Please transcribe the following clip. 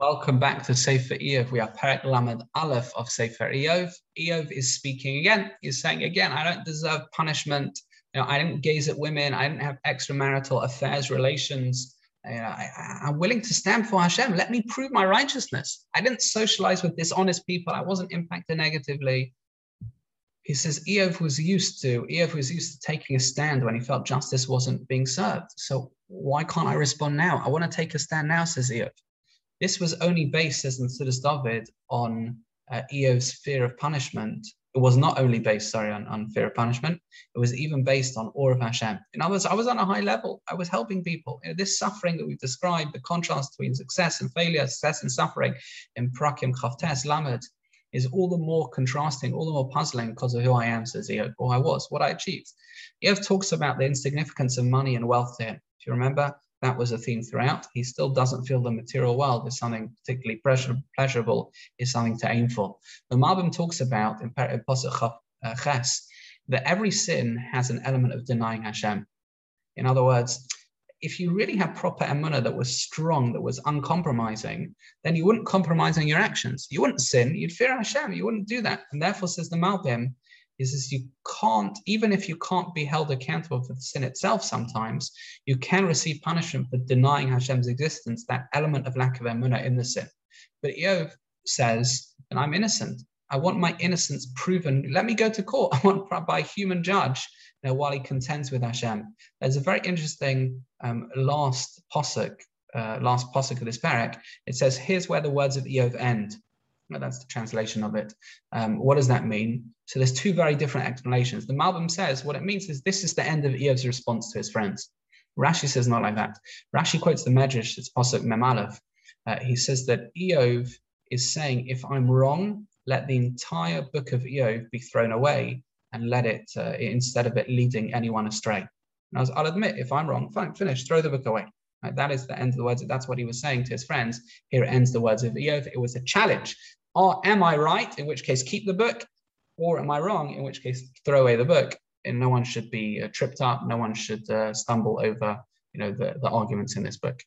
Welcome back to Sefer Iyov. We are Perek Lamed Aleph of Sefer Iyov. Iyov is speaking again. He's saying again, I don't deserve punishment. You know, I didn't gaze at women. I didn't have extramarital affairs, relations. You know, I, am willing to stand for Hashem. Let me prove my righteousness. I didn't socialize with dishonest people. I wasn't impacted negatively. He says Iyov was used to Iyov was used to taking a stand when he felt justice wasn't being served. So why can't I respond now? I want to take a stand now, says Iyov. This was only based, as in Siddur David, on uh, fear of punishment. It was not only based, sorry, on, on fear of punishment. It was even based on awe of Hashem. In other words, I was on a high level. I was helping people. You know, this suffering that we've described, the contrast between success and failure, success and suffering in Prakim Chavtes Lamed, is all the more contrasting, all the more puzzling because of who I am, says Iyov, who I was, what I achieved. Eov talks about the insignificance of money and wealth to him. If you remember, that was a theme throughout. He still doesn't feel the material world is something particularly pleasure, pleasurable, is something to aim for. The Malbim talks about in uh, Ches that every sin has an element of denying Hashem. In other words, if you really have proper emunah that was strong, that was uncompromising, then you wouldn't compromise on your actions. You wouldn't sin. You'd fear Hashem. You wouldn't do that. And therefore, says the Malbim, is, is you can't, even if you can't be held accountable for the sin itself sometimes, you can receive punishment for denying Hashem's existence, that element of lack of emunah in the sin. But Iyov says, and I'm innocent. I want my innocence proven. Let me go to court. I want by a human judge know, while he contends with Hashem. There's a very interesting um, last posuk, uh, last posuk of this perek. It says, here's where the words of Iyov end. That's the translation of it. Um, what does that mean? So there's two very different explanations. The Malbim says what it means is this is the end of Iyov's response to his friends. Rashi says not like that. Rashi quotes the Medrash, it's Pasuk Memalev. Uh, he says that Iyov is saying, if I'm wrong, let the entire book of Iyov be thrown away and let it, uh, instead of it leading anyone astray. And I will admit, if I'm wrong, fine, finish, throw the book away. Right? That is the end of the words. That's what he was saying to his friends. Here ends the words of Iyov. It was a challenge. Or am I right? In which case, keep the book. Or am I wrong? In which case, throw away the book. And no one should be uh, tripped up. No one should uh, stumble over, you know, the, the arguments in this book.